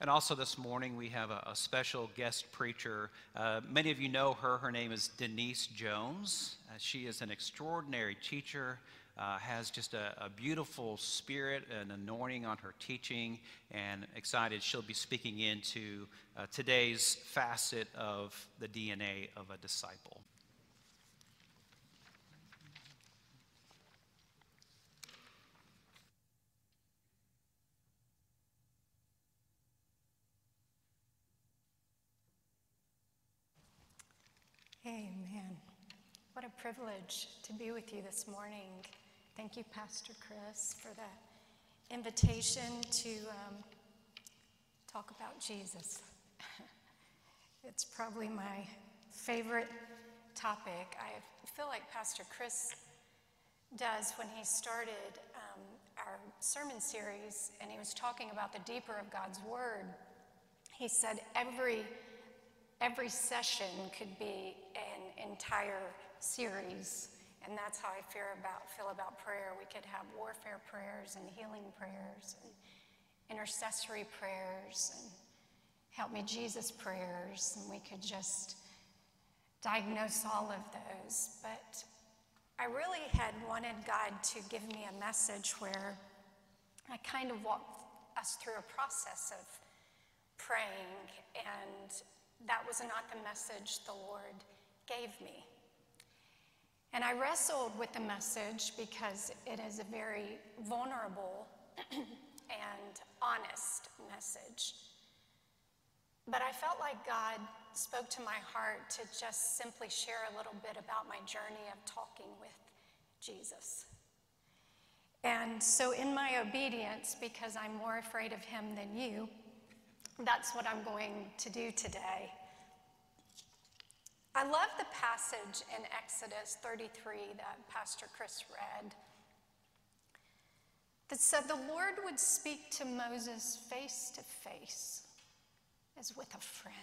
And also this morning, we have a, a special guest preacher. Uh, many of you know her. Her name is Denise Jones. Uh, she is an extraordinary teacher, uh, has just a, a, beautiful spirit and anointing on her teaching, and excited she'll be speaking into uh, today's facet of the DNA of a disciple. Amen. What a privilege to be with you this morning. Thank you, Pastor Chris, for the invitation to um, talk about Jesus. it's probably my favorite topic. I feel like Pastor Chris does when he started um, our sermon series and he was talking about the deeper of God's Word. He said every every session could be entire series. And that's how I feel about, feel about prayer. We could have warfare prayers and healing prayers and intercessory prayers and help me Jesus prayers. And we could just diagnose all of those. But I really had wanted God to give me a message where I kind of walked us through a process of praying and that was not the message the Lord gave me. And I wrestled with the message because it is a very vulnerable and honest message. But I felt like God spoke to my heart to just simply share a little bit about my journey of talking with Jesus. And so, in my obedience, because I'm more afraid of him than you, that's what I'm going to do today. I love the passage in Exodus 33 that Pastor Chris read that said the Lord would speak to Moses face to face as with a friend.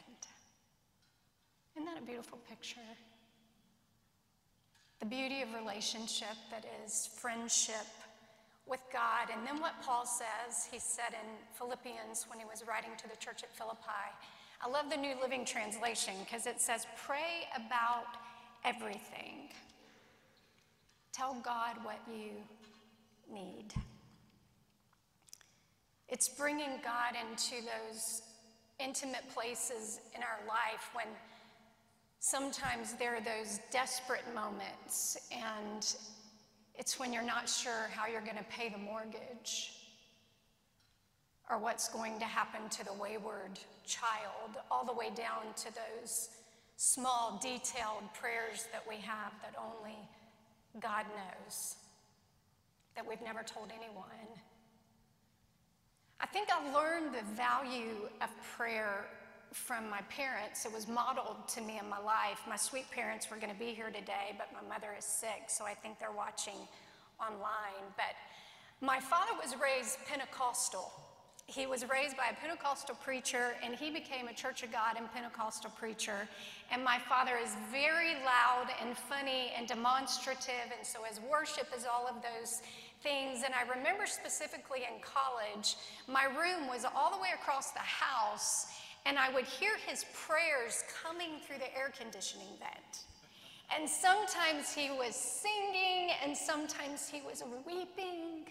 Isn't that a beautiful picture? The beauty of relationship that is friendship with God. And then what Paul says, he said in Philippians when he was writing to the church at Philippi. I love the New Living Translation because it says, pray about everything. Tell God what you need. It's bringing God into those intimate places in our life when sometimes there are those desperate moments and it's when you're not sure how you're going to pay the mortgage or what's going to happen to the wayward child, all the way down to those small, detailed prayers that we have that only God knows, that we've never told anyone. I think I learned the value of prayer from my parents. It was modeled to me in my life. My sweet parents were going to be here today, but my mother is sick, so I think they're watching online. But my father was raised Pentecostal. He was raised by a Pentecostal preacher, and he became a Church of God and Pentecostal preacher. And my father is very loud and funny and demonstrative, and so his worship is all of those things. And I remember specifically in college, my room was all the way across the house, and I would hear his prayers coming through the air conditioning vent. And sometimes he was singing, and sometimes he was weeping.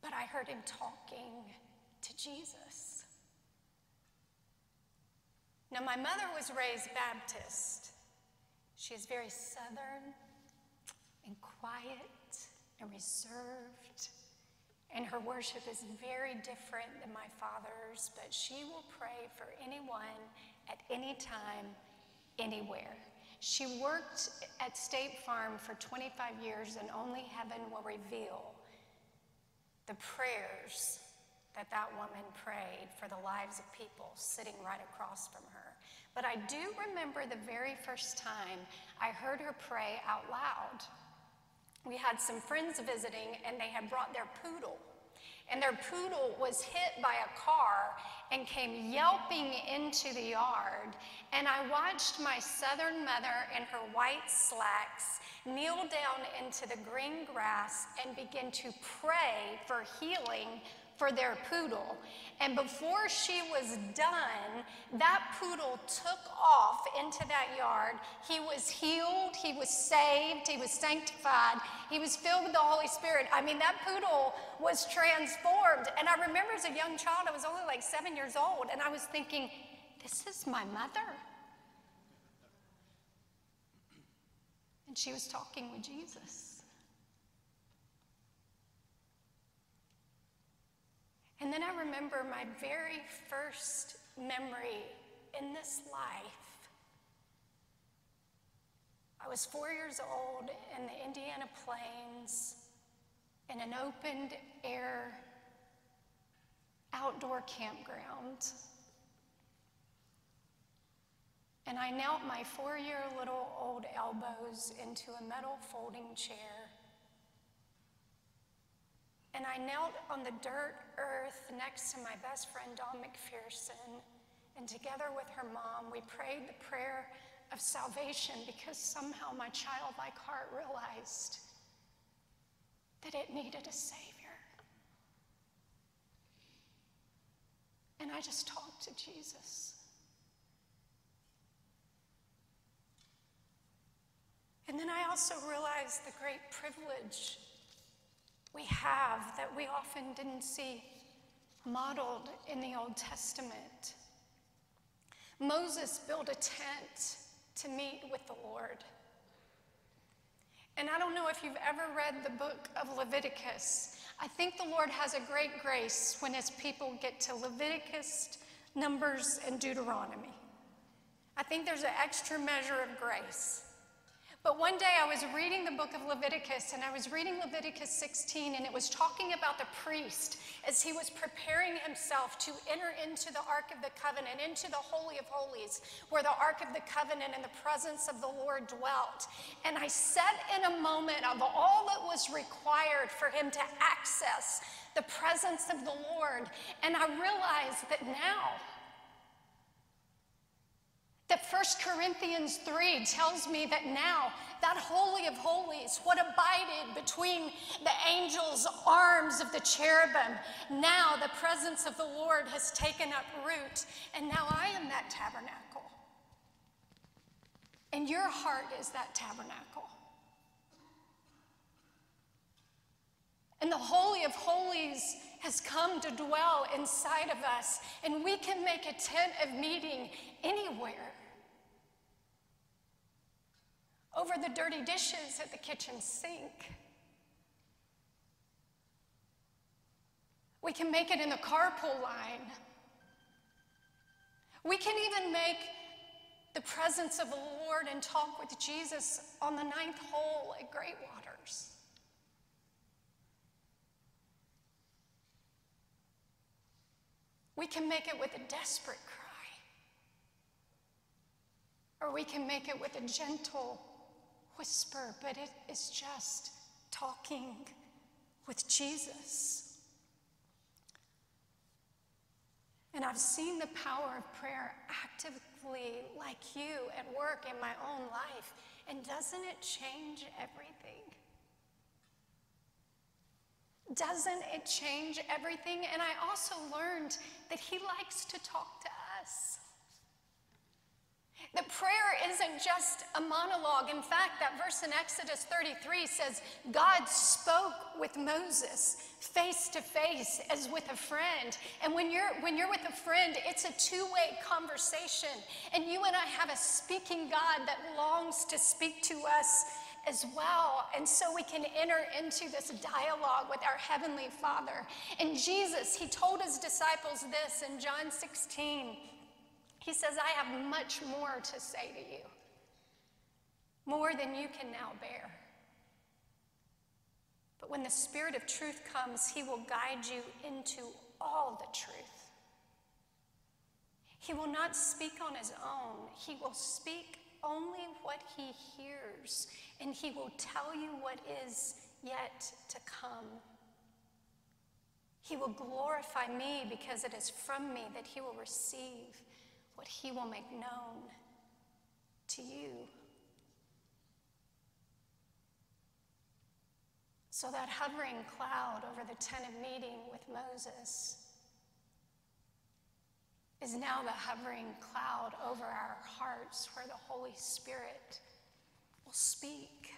But I heard him talking to Jesus. Now, my mother was raised Baptist. She is very southern and quiet and reserved. And her worship is very different than my father's, but she will pray for anyone at any time, anywhere. She worked at State Farm for 25 years, and only heaven will reveal the prayers that that woman prayed for the lives of people sitting right across from her. But I do remember the very first time I heard her pray out loud we had some friends visiting and they had brought their poodle. And their poodle was hit by a car and came yelping into the yard. And I watched my southern mother in her white slacks kneel down into the green grass and begin to pray for healing for their poodle. And before she was done, that poodle took off into that yard. He was healed, he was saved, he was sanctified, he was filled with the Holy Spirit. I mean, that poodle was transformed. And I remember as a young child, I was only like seven years old, and I was thinking, this is my mother. And she was talking with Jesus. And then I remember my very first memory in this life. I was four years old in the Indiana Plains in an open air outdoor campground. And I knelt my four year little old elbows into a metal folding chair and I knelt on the dirt earth next to my best friend, Dawn McPherson. And together with her mom, we prayed the prayer of salvation because somehow my childlike heart realized that it needed a Savior. And I just talked to Jesus. And then I also realized the great privilege we have that we often didn't see modeled in the Old Testament. Moses built a tent to meet with the Lord. And I don't know if you've ever read the book of Leviticus. I think the Lord has a great grace when his people get to Leviticus, Numbers, and Deuteronomy. I think there's an extra measure of grace. But one day I was reading the book of Leviticus and I was reading Leviticus 16 and it was talking about the priest as he was preparing himself to enter into the Ark of the Covenant, into the Holy of Holies, where the Ark of the Covenant and the presence of the Lord dwelt. And I sat in a moment of all that was required for him to access the presence of the Lord. And I realized that now, that 1 Corinthians 3 tells me that now, that Holy of Holies, what abided between the angel's arms of the cherubim, now the presence of the Lord has taken up root, and now I am that tabernacle. And your heart is that tabernacle. And the Holy of Holies has come to dwell inside of us, and we can make a tent of meeting anywhere over the dirty dishes at the kitchen sink. We can make it in the carpool line. We can even make the presence of the Lord and talk with Jesus on the ninth hole at Great Waters. We can make it with a desperate cry, or we can make it with a gentle whisper, but it is just talking with Jesus. And I've seen the power of prayer actively, like you, at work in my own life. And doesn't it change everything? Doesn't it change everything? And I also learned that He likes to talk to us. That prayer isn't just a monologue. In fact, that verse in Exodus 33 says, God spoke with Moses face to face as with a friend. And when you're, when you're with a friend, it's a two way conversation. And you and I have a speaking God that longs to speak to us as well. And so we can enter into this dialogue with our Heavenly Father. And Jesus, He told His disciples this in John 16. He says, I have much more to say to you, more than you can now bear. But when the Spirit of truth comes, He will guide you into all the truth. He will not speak on His own, He will speak only what He hears, and He will tell you what is yet to come. He will glorify me because it is from me that He will receive what he will make known to you. So that hovering cloud over the tent of meeting with Moses is now the hovering cloud over our hearts where the Holy Spirit will speak.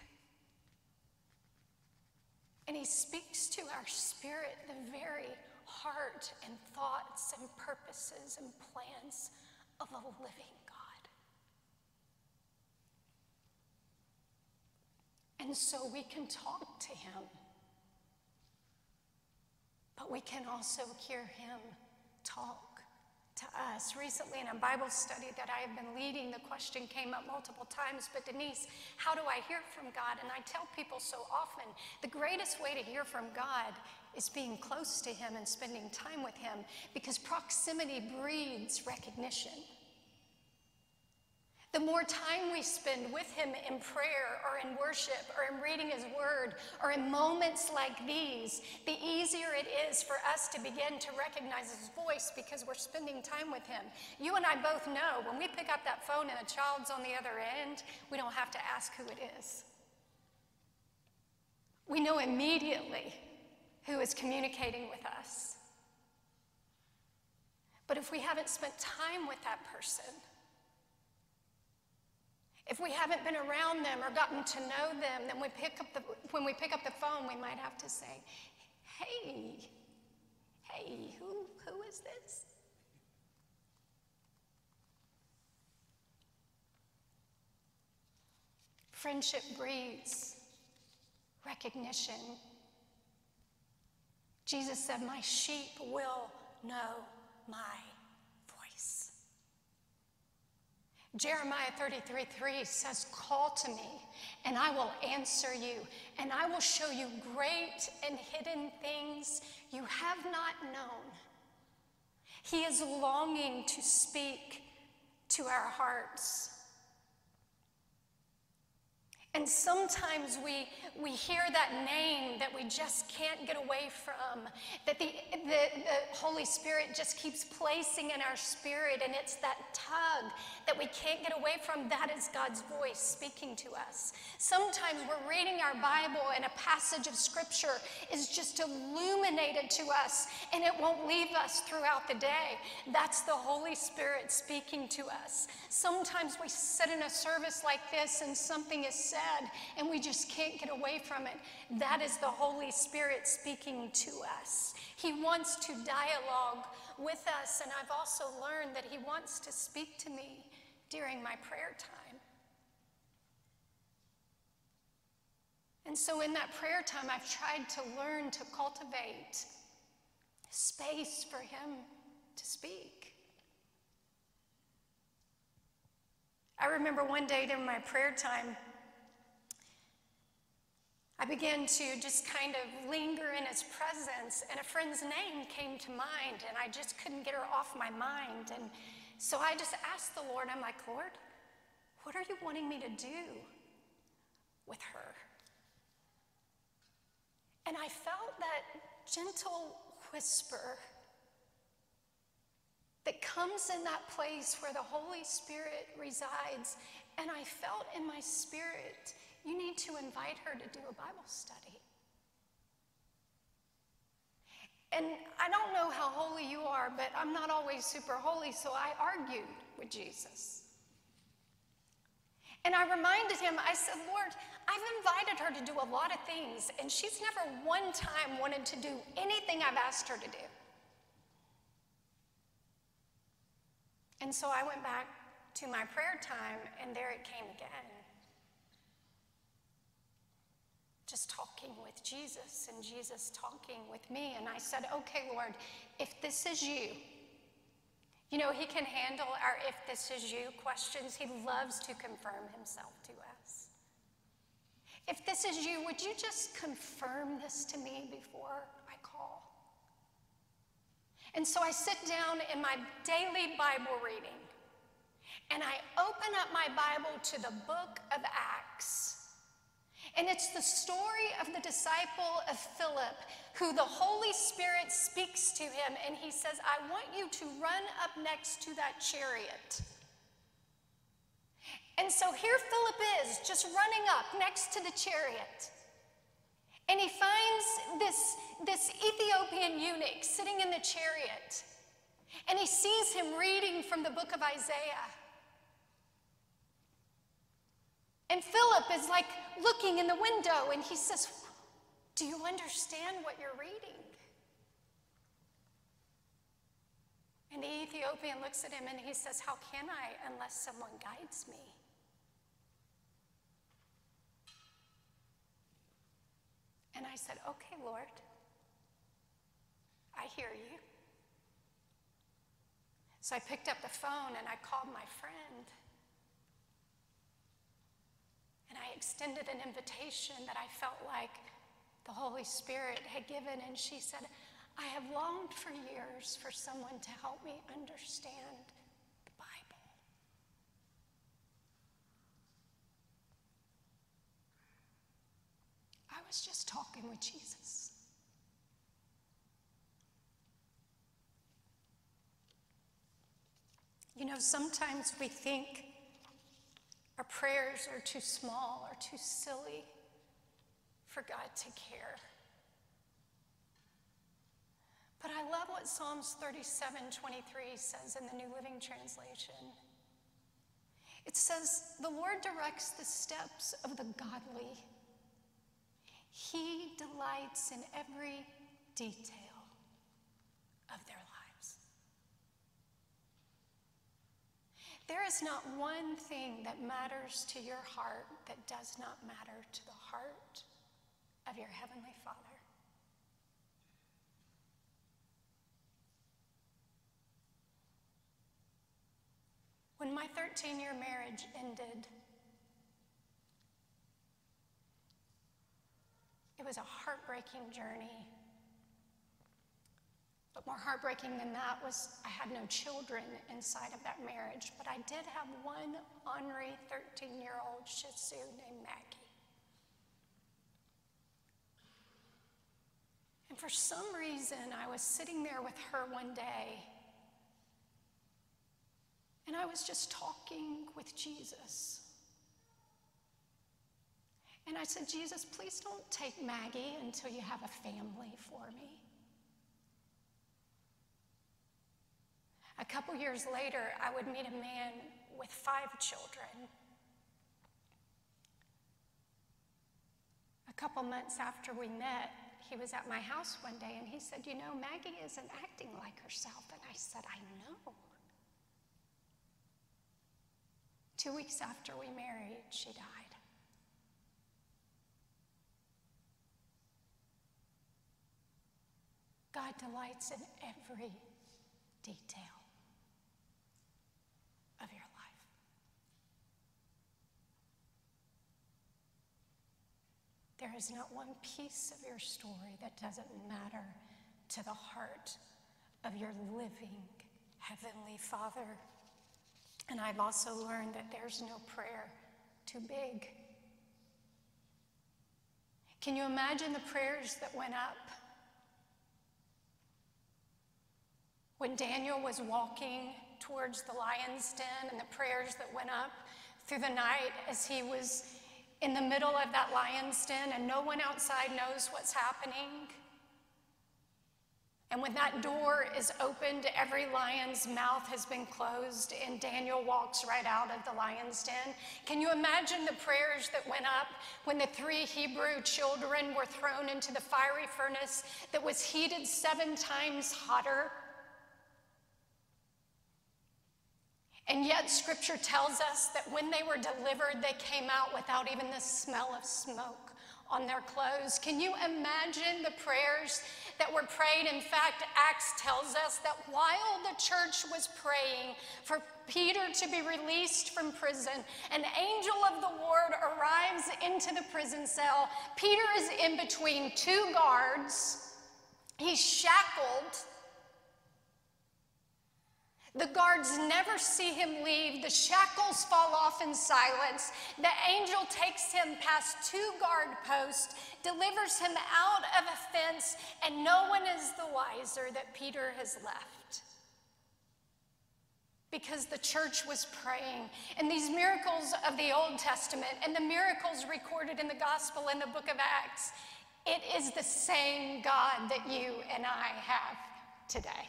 And he speaks to our spirit the very heart and thoughts and purposes and plans of a living God. And so we can talk to him, but we can also hear him talk to us. Recently, in a Bible study that I have been leading, the question came up multiple times, but Denise, how do I hear from God? And I tell people so often the greatest way to hear from God is being close to Him and spending time with Him because proximity breeds recognition. The more time we spend with Him in prayer or in worship or in reading His Word or in moments like these, the easier it is for us to begin to recognize His voice because we're spending time with Him. You and I both know when we pick up that phone and a child's on the other end, we don't have to ask who it is. We know immediately who is communicating with us. But if we haven't spent time with that person, if we haven't been around them or gotten to know them, then we pick up the, when we pick up the phone, we might have to say, hey, hey, who, who is this? Friendship breeds recognition. Jesus said, My sheep will know my Jeremiah 33 3 says, Call to me, and I will answer you, and I will show you great and hidden things you have not known. He is longing to speak to our hearts. And sometimes we, we hear that name that we just can't get away from, that the, the, the, Holy Spirit just keeps placing in our spirit, and it's that tug that we can't get away from. That is God's voice speaking to us. Sometimes we're reading our Bible, and a passage of Scripture is just illuminated to us, and it won't leave us throughout the day. That's the Holy Spirit speaking to us. Sometimes we sit in a service like this, and something is said said, and we just can't get away from it. That is the Holy Spirit speaking to us. He wants to dialogue with us, and I've also learned that He wants to speak to me during my prayer time. And so, in that prayer time, I've tried to learn to cultivate space for Him to speak. I remember one day during my prayer time, I began to just kind of linger in his presence, and a friend's name came to mind, and I just couldn't get her off my mind. And so I just asked the Lord, I'm like, Lord, what are you wanting me to do with her? And I felt that gentle whisper that comes in that place where the Holy Spirit resides. And I felt in my spirit you need to invite her to do a Bible study. And I don't know how holy you are, but I'm not always super holy, so I argued with Jesus. And I reminded him, I said, Lord, I've invited her to do a lot of things, and she's never one time wanted to do anything I've asked her to do. And so I went back to my prayer time, and there it came again just talking with Jesus and Jesus talking with me. And I said, Okay, Lord, if this is you, you know, He can handle our if this is you questions. He loves to confirm Himself to us. If this is you, would you just confirm this to me before I call? And so I sit down in my daily Bible reading and I open up my Bible to the book of Acts. And it's the story of the disciple of Philip who the Holy Spirit speaks to him and he says, I want you to run up next to that chariot. And so here Philip is, just running up next to the chariot. And he finds this, this Ethiopian eunuch sitting in the chariot. And he sees him reading from the book of Isaiah. And Philip is like looking in the window and he says, Do you understand what you're reading? And the Ethiopian looks at him and he says, How can I unless someone guides me? And I said, Okay, Lord, I hear you. So I picked up the phone and I called my friend. And I extended an invitation that I felt like the Holy Spirit had given. And she said, I have longed for years for someone to help me understand the Bible. I was just talking with Jesus. You know, sometimes we think our prayers are too small or too silly for God to care. But I love what Psalms 37 23 says in the New Living Translation. It says, The Lord directs the steps of the godly, He delights in every detail of their lives. There is not one thing that matters to your heart that does not matter to the heart of your Heavenly Father. When my 13 year marriage ended, it was a heartbreaking journey. But more heartbreaking than that was I had no children inside of that marriage, but I did have one ornery 13 year old Shih Tzu named Maggie. And for some reason, I was sitting there with her one day and I was just talking with Jesus. And I said, Jesus, please don't take Maggie until you have a family for me. A couple years later, I would meet a man with five children. A couple months after we met, he was at my house one day and he said, You know, Maggie isn't acting like herself. And I said, I know. Two weeks after we married, she died. God delights in every detail of your life. There is not one piece of your story that doesn't matter to the heart of your living Heavenly Father. And I've also learned that there's no prayer too big. Can you imagine the prayers that went up? When Daniel was walking towards the lion's den and the prayers that went up through the night as he was in the middle of that lion's den and no one outside knows what's happening. And when that door is opened, every lion's mouth has been closed, and Daniel walks right out of the lion's den. Can you imagine the prayers that went up when the three Hebrew children were thrown into the fiery furnace that was heated seven times hotter? And yet, scripture tells us that when they were delivered, they came out without even the smell of smoke on their clothes. Can you imagine the prayers that were prayed? In fact, Acts tells us that while the church was praying for Peter to be released from prison, an angel of the Lord arrives into the prison cell. Peter is in between two guards, he's shackled. The guards never see him leave. The shackles fall off in silence. The angel takes him past two guard posts, delivers him out of a fence, and no one is the wiser that Peter has left. Because the church was praying. And these miracles of the Old Testament and the miracles recorded in the gospel in the book of Acts it is the same God that you and I have today.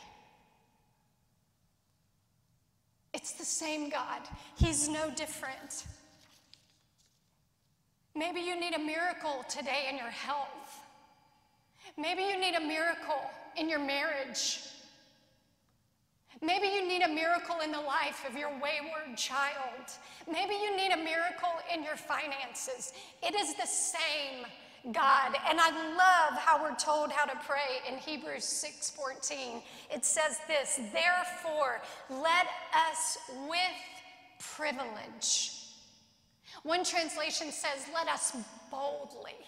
It's the same God. He's no different. Maybe you need a miracle today in your health. Maybe you need a miracle in your marriage. Maybe you need a miracle in the life of your wayward child. Maybe you need a miracle in your finances. It is the same God. And I love how we're told how to pray in Hebrews 6:14. It says this, "Therefore, let us with privilege." One translation says, "Let us boldly."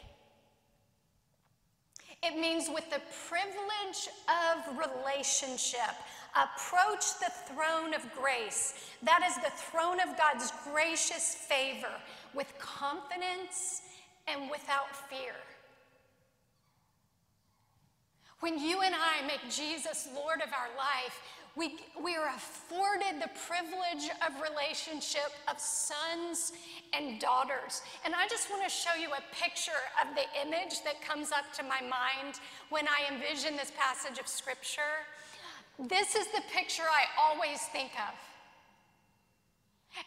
It means with the privilege of relationship, approach the throne of grace. That is the throne of God's gracious favor with confidence and without fear. When you and I make Jesus Lord of our life, we, we are afforded the privilege of relationship of sons and daughters. And I just want to show you a picture of the image that comes up to my mind when I envision this passage of scripture. This is the picture I always think of.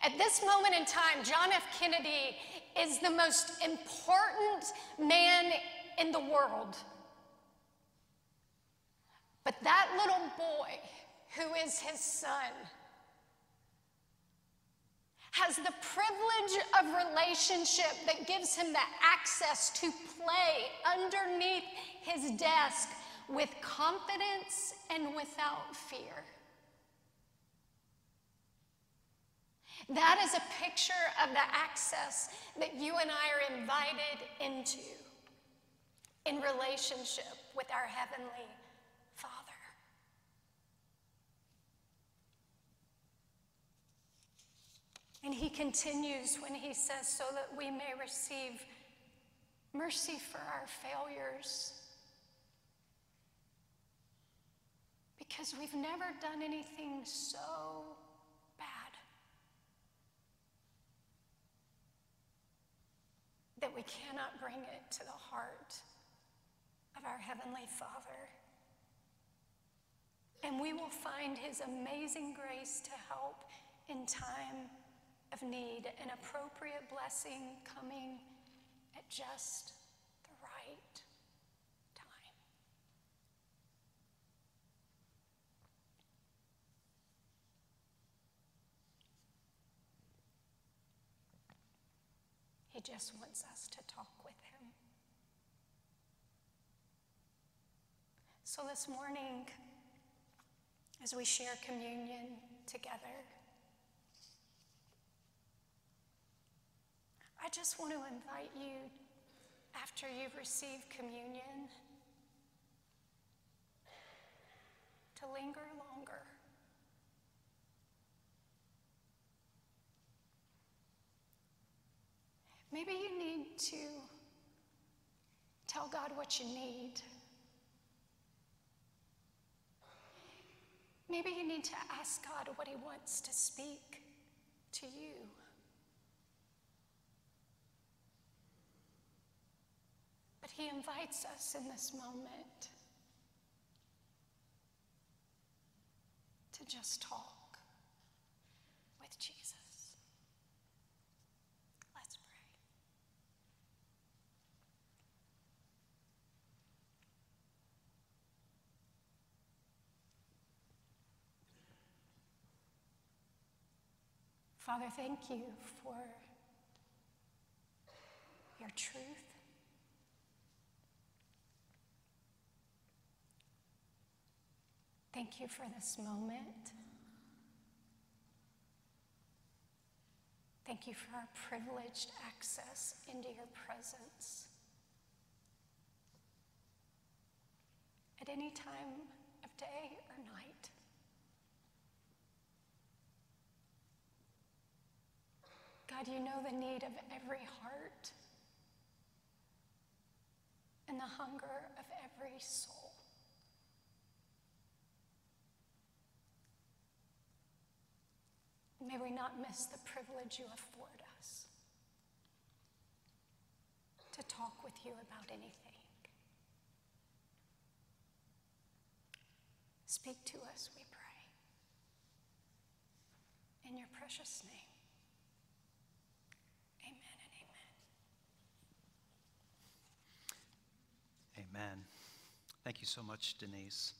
At this moment in time, John F. Kennedy is the most important man in the world. But that little boy, who is his son, has the privilege of relationship that gives him the access to play underneath his desk with confidence and without fear. That is a picture of the access that you and I are invited into in relationship with our Heavenly Father. And he continues when he says, so that we may receive mercy for our failures. Because we've never done anything so that we cannot bring it to the heart of our Heavenly Father. And we will find His amazing grace to help in time of need, an appropriate blessing coming at just He just wants us to talk with Him. So this morning, as we share communion together, I just want to invite you, after you've received communion, to linger longer. Maybe you need to tell God what you need. Maybe you need to ask God what He wants to speak to you. But He invites us in this moment to just talk. Father, thank you for your truth. Thank you for this moment. Thank you for our privileged access into your presence. At any time of day God, you know the need of every heart and the hunger of every soul. May we not miss the privilege you afford us to talk with you about anything. Speak to us, we pray. In your precious name. Amen. Thank you so much, Denise.